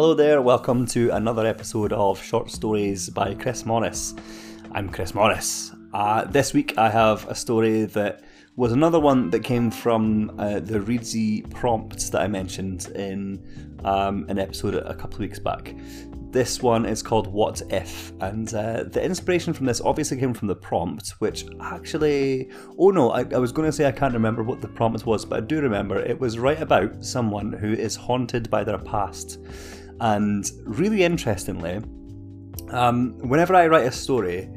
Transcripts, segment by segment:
Hello there, welcome to another episode of Short Stories by Chris Morris. I'm Chris Morris. Uh, this week I have a story that was another one that came from uh, the Reedsy prompts that I mentioned in um, an episode a couple of weeks back. This one is called What If, and uh, the inspiration from this obviously came from the prompt, which actually. Oh no, I, I was going to say I can't remember what the prompt was, but I do remember it was right about someone who is haunted by their past. And really interestingly, um, whenever I write a story,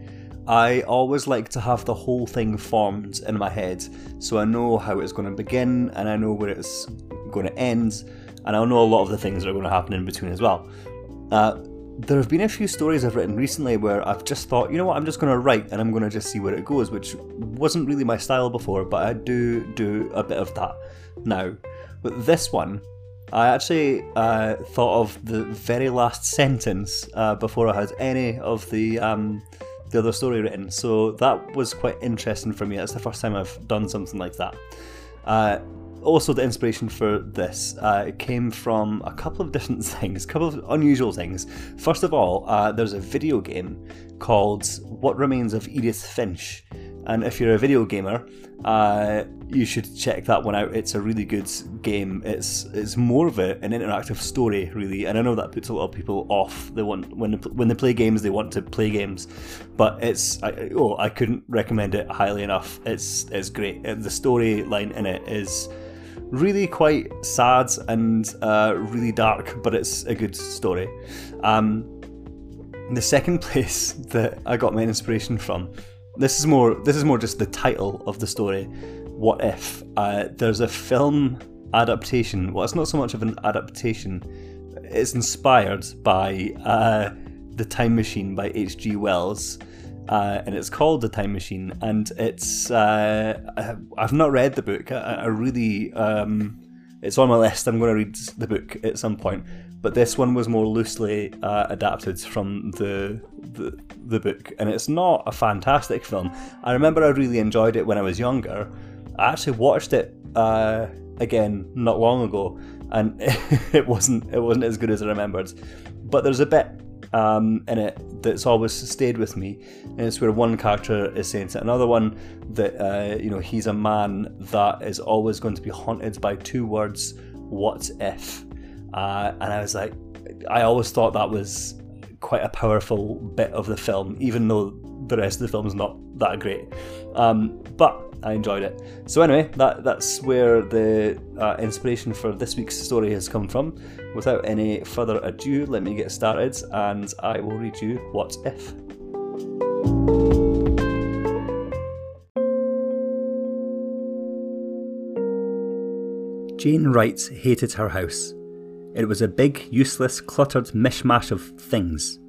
I always like to have the whole thing formed in my head so I know how it's going to begin and I know where it's going to end, and I'll know a lot of the things that are going to happen in between as well. Uh, there have been a few stories I've written recently where I've just thought, you know what, I'm just going to write and I'm going to just see where it goes, which wasn't really my style before, but I do do a bit of that now. But this one, I actually uh, thought of the very last sentence uh, before I had any of the um, the other story written, so that was quite interesting for me. That's the first time I've done something like that. Uh, also, the inspiration for this uh, came from a couple of different things, a couple of unusual things. First of all, uh, there's a video game called What Remains of Edith Finch. And if you're a video gamer, uh, you should check that one out. It's a really good game. It's it's more of a, an interactive story, really. And I know that puts a lot of people off. They want when they, when they play games, they want to play games. But it's I, oh, I couldn't recommend it highly enough. It's it's great. The storyline in it is really quite sad and uh, really dark, but it's a good story. Um, the second place that I got my inspiration from, this is more this is more just the title of the story. What if uh, there's a film adaptation? Well, it's not so much of an adaptation. It's inspired by uh, the Time Machine by H.G. Wells uh, and it's called The Time Machine. And it's uh, I've not read the book. I, I really um, it's on my list. I'm going to read the book at some point. But this one was more loosely uh, adapted from the, the the book, and it's not a fantastic film. I remember I really enjoyed it when I was younger. I actually watched it uh, again not long ago, and it wasn't it wasn't as good as I remembered. But there's a bit um, in it that's always stayed with me, and it's where one character is saying to another one that uh, you know he's a man that is always going to be haunted by two words: "What if?" Uh, and I was like, I always thought that was quite a powerful bit of the film, even though the rest of the film is not that great. Um, but I enjoyed it. So anyway, that that's where the uh, inspiration for this week's story has come from. Without any further ado, let me get started, and I will read you what if. Jane Wright hated her house. It was a big, useless, cluttered mishmash of things.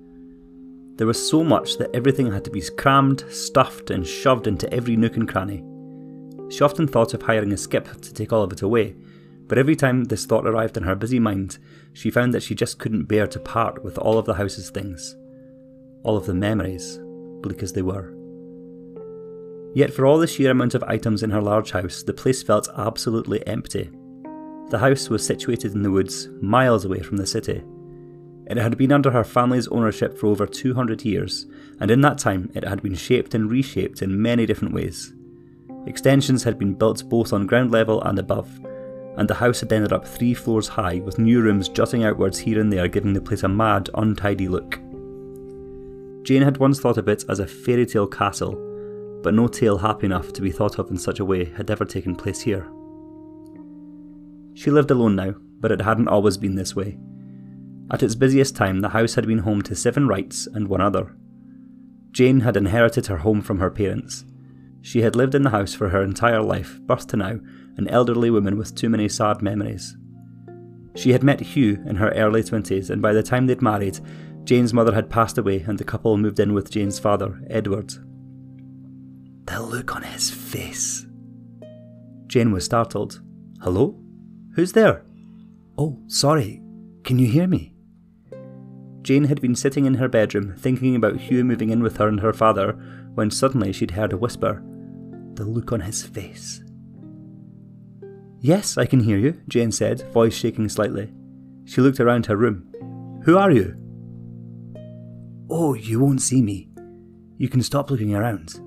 There was so much that everything had to be crammed, stuffed, and shoved into every nook and cranny. She often thought of hiring a skip to take all of it away, but every time this thought arrived in her busy mind, she found that she just couldn't bear to part with all of the house's things. All of the memories, bleak as they were. Yet, for all the sheer amount of items in her large house, the place felt absolutely empty. The house was situated in the woods, miles away from the city. It had been under her family's ownership for over 200 years, and in that time it had been shaped and reshaped in many different ways. Extensions had been built both on ground level and above, and the house had ended up three floors high with new rooms jutting outwards here and there, giving the place a mad, untidy look. Jane had once thought of it as a fairy tale castle, but no tale happy enough to be thought of in such a way had ever taken place here. She lived alone now, but it hadn't always been this way. At its busiest time, the house had been home to seven Wrights and one other. Jane had inherited her home from her parents, she had lived in the house for her entire life, birth to now, an elderly woman with too many sad memories. She had met Hugh in her early 20s, and by the time they'd married, Jane's mother had passed away and the couple moved in with Jane's father, Edward. The look on his face. Jane was startled. Hello? Who's there? Oh, sorry. Can you hear me? Jane had been sitting in her bedroom thinking about Hugh moving in with her and her father when suddenly she'd heard a whisper the look on his face. Yes, I can hear you, Jane said, voice shaking slightly. She looked around her room. Who are you? Oh, you won't see me. You can stop looking around.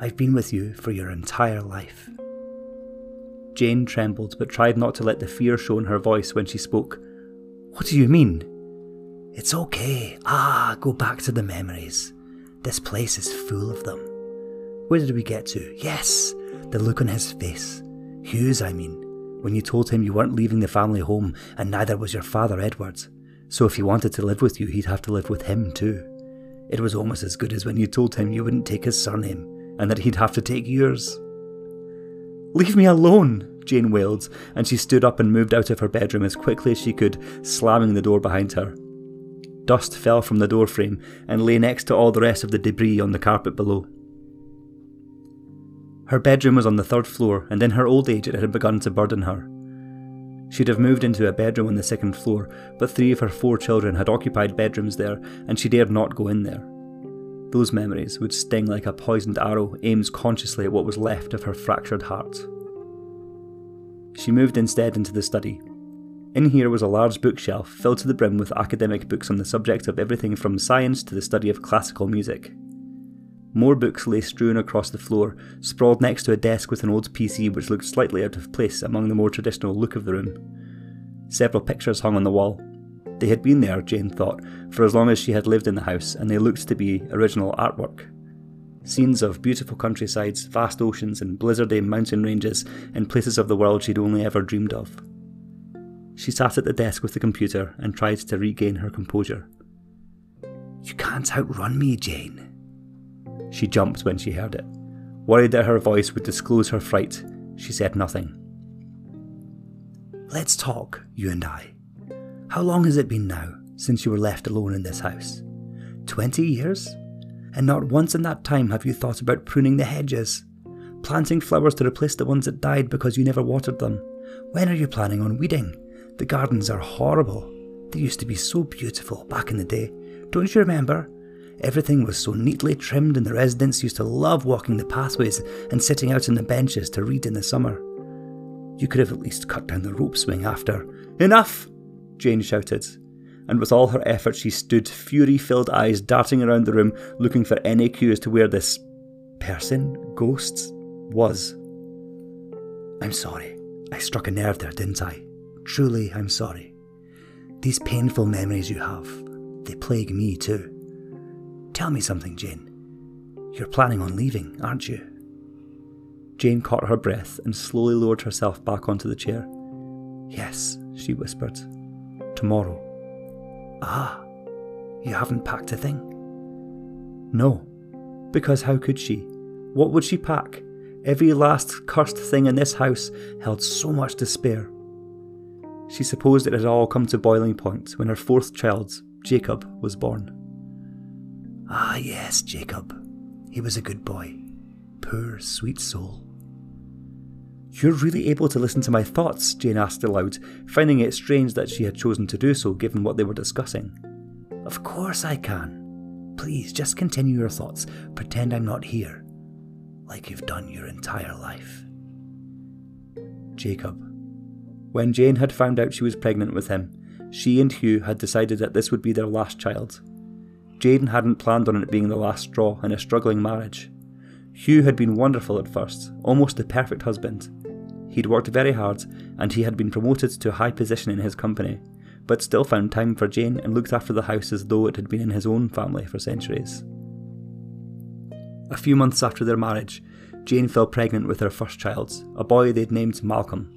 I've been with you for your entire life. Jane trembled, but tried not to let the fear show in her voice when she spoke. What do you mean? It's okay. Ah, go back to the memories. This place is full of them. Where did we get to? Yes, the look on his face. Hugh's, I mean, when you told him you weren't leaving the family home, and neither was your father, Edward. So if he wanted to live with you, he'd have to live with him too. It was almost as good as when you told him you wouldn't take his surname, and that he'd have to take yours. Leave me alone, Jane wailed, and she stood up and moved out of her bedroom as quickly as she could, slamming the door behind her. Dust fell from the doorframe and lay next to all the rest of the debris on the carpet below. Her bedroom was on the third floor, and in her old age it had begun to burden her. She'd have moved into a bedroom on the second floor, but three of her four children had occupied bedrooms there, and she dared not go in there. Those memories would sting like a poisoned arrow aimed consciously at what was left of her fractured heart. She moved instead into the study, in here was a large bookshelf filled to the brim with academic books on the subject of everything from science to the study of classical music. More books lay strewn across the floor, sprawled next to a desk with an old PC which looked slightly out of place among the more traditional look of the room. Several pictures hung on the wall. They had been there, Jane thought, for as long as she had lived in the house, and they looked to be original artwork. Scenes of beautiful countrysides, vast oceans, and blizzardy mountain ranges in places of the world she'd only ever dreamed of. She sat at the desk with the computer and tried to regain her composure. You can't outrun me, Jane. She jumped when she heard it. Worried that her voice would disclose her fright, she said nothing. Let's talk, you and I. How long has it been now since you were left alone in this house? Twenty years? And not once in that time have you thought about pruning the hedges, planting flowers to replace the ones that died because you never watered them. When are you planning on weeding? The gardens are horrible. They used to be so beautiful back in the day. Don't you remember? Everything was so neatly trimmed, and the residents used to love walking the pathways and sitting out on the benches to read in the summer. You could have at least cut down the rope swing after. Enough! Jane shouted, and with all her effort she stood, fury filled eyes darting around the room, looking for any clue as to where this person, ghost, was. I'm sorry. I struck a nerve there, didn't I? Truly, I'm sorry. These painful memories you have, they plague me too. Tell me something, Jane. You're planning on leaving, aren't you? Jane caught her breath and slowly lowered herself back onto the chair. Yes, she whispered. Tomorrow. Ah, you haven't packed a thing? No, because how could she? What would she pack? Every last cursed thing in this house held so much despair. She supposed it had all come to boiling point when her fourth child, Jacob, was born. Ah, yes, Jacob. He was a good boy. Poor, sweet soul. You're really able to listen to my thoughts, Jane asked aloud, finding it strange that she had chosen to do so given what they were discussing. Of course I can. Please, just continue your thoughts. Pretend I'm not here. Like you've done your entire life. Jacob, when Jane had found out she was pregnant with him, she and Hugh had decided that this would be their last child. Jane hadn't planned on it being the last straw in a struggling marriage. Hugh had been wonderful at first, almost the perfect husband. He'd worked very hard, and he had been promoted to a high position in his company, but still found time for Jane and looked after the house as though it had been in his own family for centuries. A few months after their marriage, Jane fell pregnant with her first child, a boy they'd named Malcolm.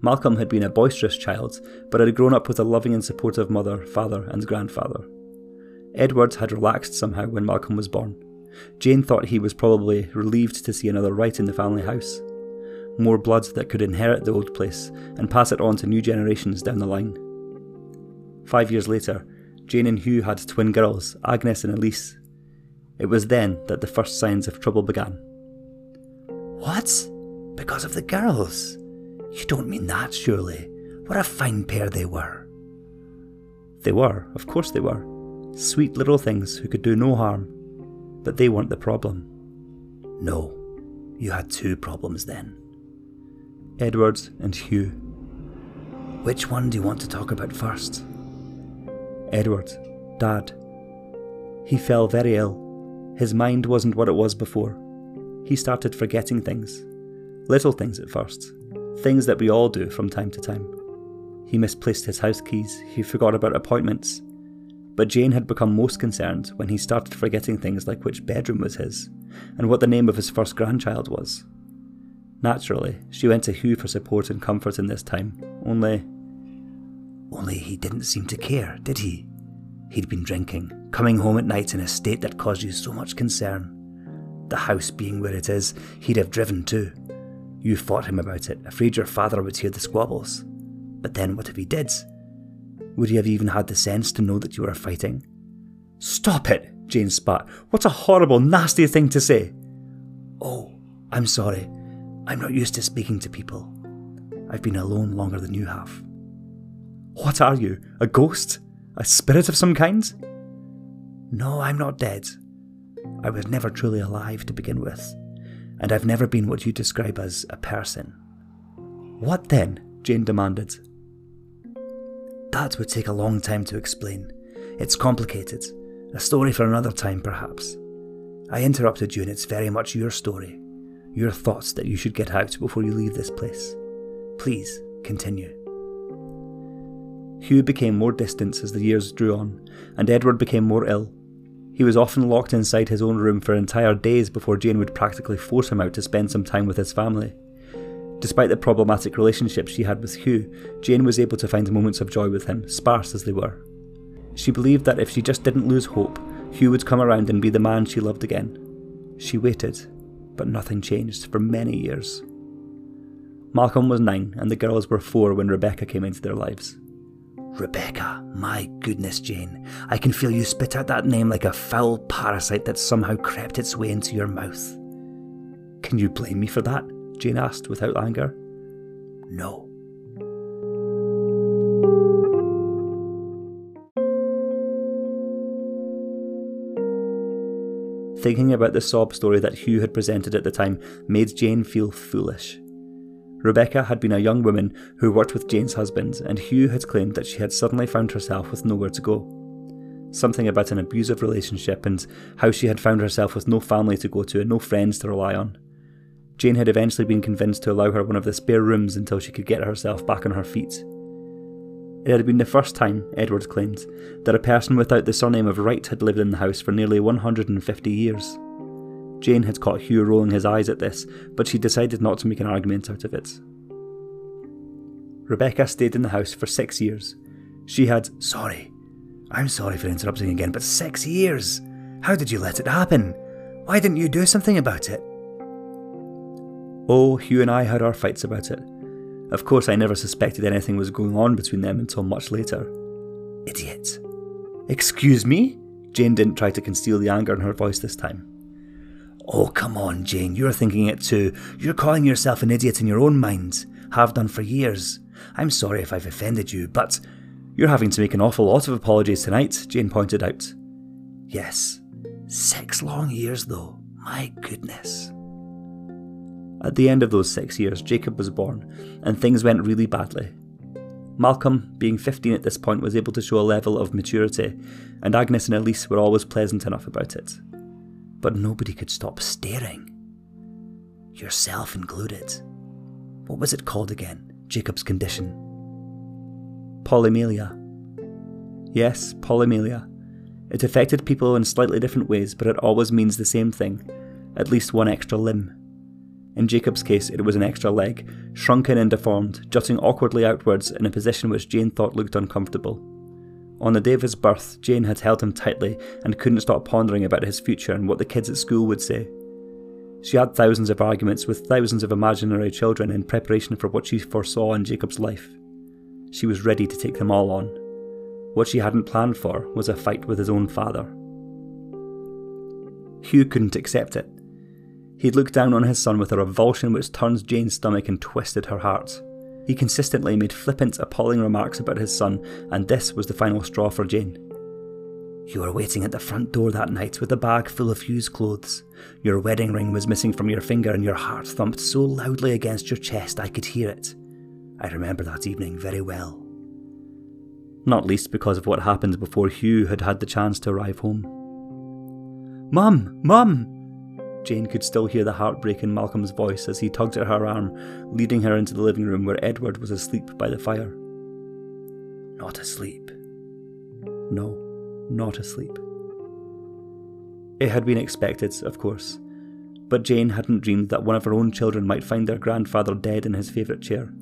Malcolm had been a boisterous child, but had grown up with a loving and supportive mother, father, and grandfather. Edward had relaxed somehow when Malcolm was born. Jane thought he was probably relieved to see another Wright in the family house. More blood that could inherit the old place and pass it on to new generations down the line. Five years later, Jane and Hugh had twin girls, Agnes and Elise. It was then that the first signs of trouble began. What? Because of the girls? You don't mean that, surely. What a fine pair they were. They were, of course they were. Sweet little things who could do no harm. But they weren't the problem. No, you had two problems then Edward and Hugh. Which one do you want to talk about first? Edward, Dad. He fell very ill. His mind wasn't what it was before. He started forgetting things. Little things at first. Things that we all do from time to time. He misplaced his house keys, he forgot about appointments. But Jane had become most concerned when he started forgetting things like which bedroom was his, and what the name of his first grandchild was. Naturally, she went to Hugh for support and comfort in this time, only. Only he didn't seem to care, did he? He'd been drinking, coming home at night in a state that caused you so much concern. The house being where it is, he'd have driven too. You fought him about it, afraid your father would hear the squabbles. But then what if he did? Would he have even had the sense to know that you were fighting? Stop it, Jane spat. What a horrible, nasty thing to say. Oh, I'm sorry. I'm not used to speaking to people. I've been alone longer than you have. What are you? A ghost? A spirit of some kind? No, I'm not dead. I was never truly alive to begin with, and I've never been what you describe as a person. What then? Jane demanded. That would take a long time to explain. It's complicated. A story for another time, perhaps. I interrupted you, and it's very much your story. Your thoughts that you should get out before you leave this place. Please, continue. Hugh became more distant as the years drew on, and Edward became more ill. He was often locked inside his own room for entire days before Jane would practically force him out to spend some time with his family. Despite the problematic relationship she had with Hugh, Jane was able to find moments of joy with him, sparse as they were. She believed that if she just didn't lose hope, Hugh would come around and be the man she loved again. She waited, but nothing changed for many years. Malcolm was nine and the girls were four when Rebecca came into their lives. Rebecca, my goodness, Jane, I can feel you spit out that name like a foul parasite that somehow crept its way into your mouth. Can you blame me for that? Jane asked without anger. No. Thinking about the sob story that Hugh had presented at the time made Jane feel foolish. Rebecca had been a young woman who worked with Jane's husband, and Hugh had claimed that she had suddenly found herself with nowhere to go. Something about an abusive relationship and how she had found herself with no family to go to and no friends to rely on. Jane had eventually been convinced to allow her one of the spare rooms until she could get herself back on her feet. It had been the first time, Edward claimed, that a person without the surname of Wright had lived in the house for nearly 150 years. Jane had caught Hugh rolling his eyes at this, but she decided not to make an argument out of it. Rebecca stayed in the house for six years. She had. Sorry. I'm sorry for interrupting again, but six years? How did you let it happen? Why didn't you do something about it? Oh, Hugh and I had our fights about it. Of course, I never suspected anything was going on between them until much later. Idiot. Excuse me? Jane didn't try to conceal the anger in her voice this time. Oh, come on, Jane, you're thinking it too. You're calling yourself an idiot in your own mind. Have done for years. I'm sorry if I've offended you, but you're having to make an awful lot of apologies tonight, Jane pointed out. Yes. Six long years, though. My goodness. At the end of those six years, Jacob was born, and things went really badly. Malcolm, being 15 at this point, was able to show a level of maturity, and Agnes and Elise were always pleasant enough about it. But nobody could stop staring. Yourself included. What was it called again? Jacob's condition. Polymelia. Yes, polymelia. It affected people in slightly different ways, but it always means the same thing at least one extra limb. In Jacob's case, it was an extra leg, shrunken and deformed, jutting awkwardly outwards in a position which Jane thought looked uncomfortable. On the day of his birth, Jane had held him tightly and couldn't stop pondering about his future and what the kids at school would say. She had thousands of arguments with thousands of imaginary children in preparation for what she foresaw in Jacob's life. She was ready to take them all on. What she hadn't planned for was a fight with his own father. Hugh couldn't accept it. He'd looked down on his son with a revulsion which turned Jane's stomach and twisted her heart. He consistently made flippant, appalling remarks about his son, and this was the final straw for Jane. You were waiting at the front door that night with a bag full of Hugh's clothes. Your wedding ring was missing from your finger, and your heart thumped so loudly against your chest I could hear it. I remember that evening very well. not least because of what happened before Hugh had had the chance to arrive home. Mum! Mum! Jane could still hear the heartbreak in Malcolm's voice as he tugged at her arm, leading her into the living room where Edward was asleep by the fire. Not asleep. No, not asleep. It had been expected, of course, but Jane hadn't dreamed that one of her own children might find their grandfather dead in his favourite chair.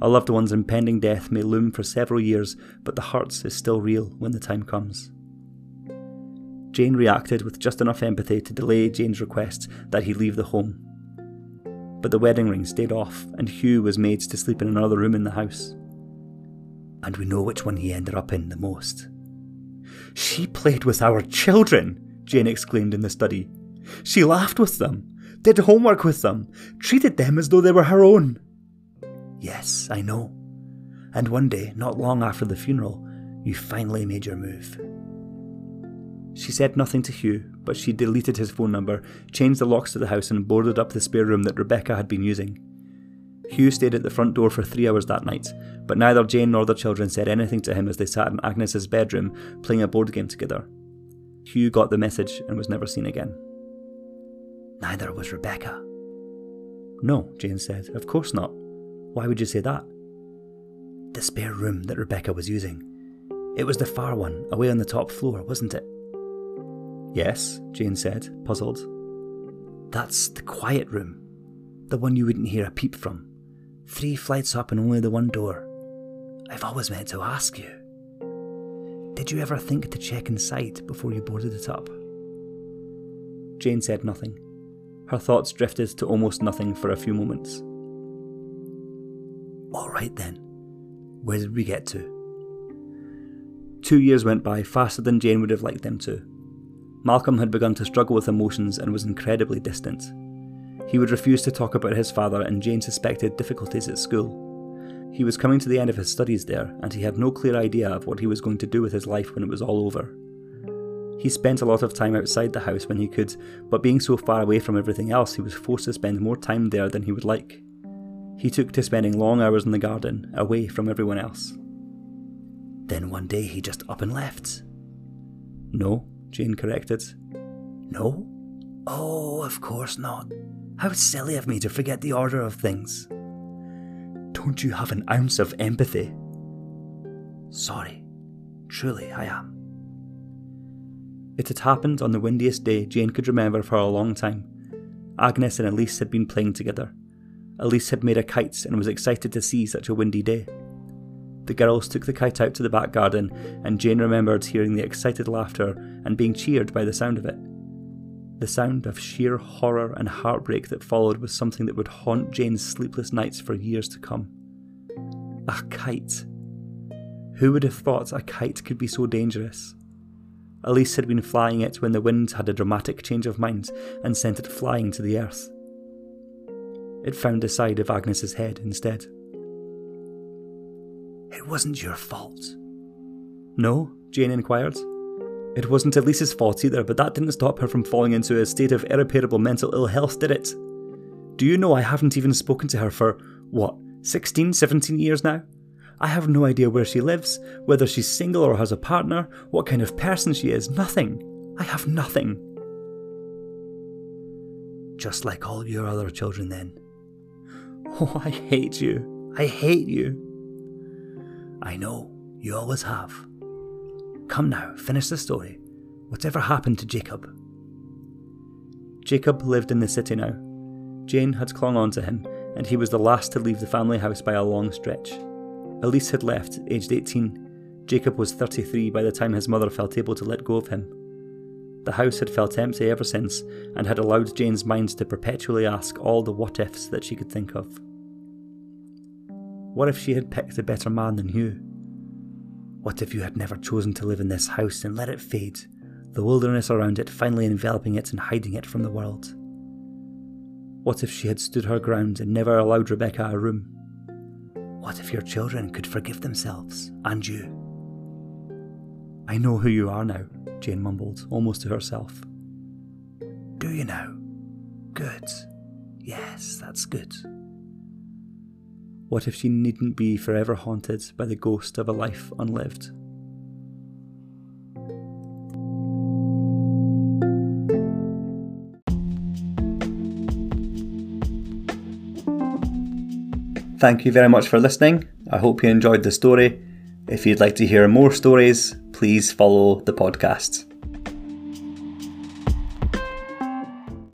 A loved one's impending death may loom for several years, but the hurt is still real when the time comes. Jane reacted with just enough empathy to delay Jane's request that he leave the home. But the wedding ring stayed off, and Hugh was made to sleep in another room in the house. And we know which one he ended up in the most. She played with our children, Jane exclaimed in the study. She laughed with them, did homework with them, treated them as though they were her own. Yes, I know. And one day, not long after the funeral, you finally made your move. She said nothing to Hugh, but she deleted his phone number, changed the locks to the house, and boarded up the spare room that Rebecca had been using. Hugh stayed at the front door for three hours that night, but neither Jane nor the children said anything to him as they sat in Agnes's bedroom playing a board game together. Hugh got the message and was never seen again. Neither was Rebecca. No, Jane said, of course not. Why would you say that? The spare room that Rebecca was using. It was the far one, away on the top floor, wasn't it? Yes, Jane said, puzzled. That's the quiet room. The one you wouldn't hear a peep from. Three flights up and only the one door. I've always meant to ask you. Did you ever think to check inside before you boarded it up? Jane said nothing. Her thoughts drifted to almost nothing for a few moments. All right then. Where did we get to? Two years went by faster than Jane would have liked them to. Malcolm had begun to struggle with emotions and was incredibly distant. He would refuse to talk about his father, and Jane suspected difficulties at school. He was coming to the end of his studies there, and he had no clear idea of what he was going to do with his life when it was all over. He spent a lot of time outside the house when he could, but being so far away from everything else, he was forced to spend more time there than he would like. He took to spending long hours in the garden, away from everyone else. Then one day he just up and left. No, Jane corrected. No? Oh, of course not. How silly of me to forget the order of things. Don't you have an ounce of empathy? Sorry. Truly, I am. It had happened on the windiest day Jane could remember for a long time. Agnes and Elise had been playing together. Elise had made a kite and was excited to see such a windy day. The girls took the kite out to the back garden, and Jane remembered hearing the excited laughter and being cheered by the sound of it. The sound of sheer horror and heartbreak that followed was something that would haunt Jane's sleepless nights for years to come. A kite. Who would have thought a kite could be so dangerous? Elise had been flying it when the wind had a dramatic change of mind and sent it flying to the earth. It found the side of Agnes's head instead. It wasn't your fault. No? Jane inquired. It wasn't Elise's fault either, but that didn't stop her from falling into a state of irreparable mental ill health, did it? Do you know I haven't even spoken to her for, what, 16, 17 years now? I have no idea where she lives, whether she's single or has a partner, what kind of person she is, nothing. I have nothing. Just like all your other children, then. Oh, I hate you. I hate you. I know, you always have. Come now, finish the story. Whatever happened to Jacob? Jacob lived in the city now. Jane had clung on to him, and he was the last to leave the family house by a long stretch. Elise had left, aged 18. Jacob was 33 by the time his mother felt able to let go of him. The house had felt empty ever since, and had allowed Jane's mind to perpetually ask all the what ifs that she could think of. What if she had picked a better man than you? What if you had never chosen to live in this house and let it fade, the wilderness around it finally enveloping it and hiding it from the world? What if she had stood her ground and never allowed Rebecca a room? What if your children could forgive themselves, and you? I know who you are now, Jane mumbled, almost to herself. Do you know? Good. Yes, that's good. What if she needn't be forever haunted by the ghost of a life unlived? Thank you very much for listening. I hope you enjoyed the story. If you'd like to hear more stories, please follow the podcast.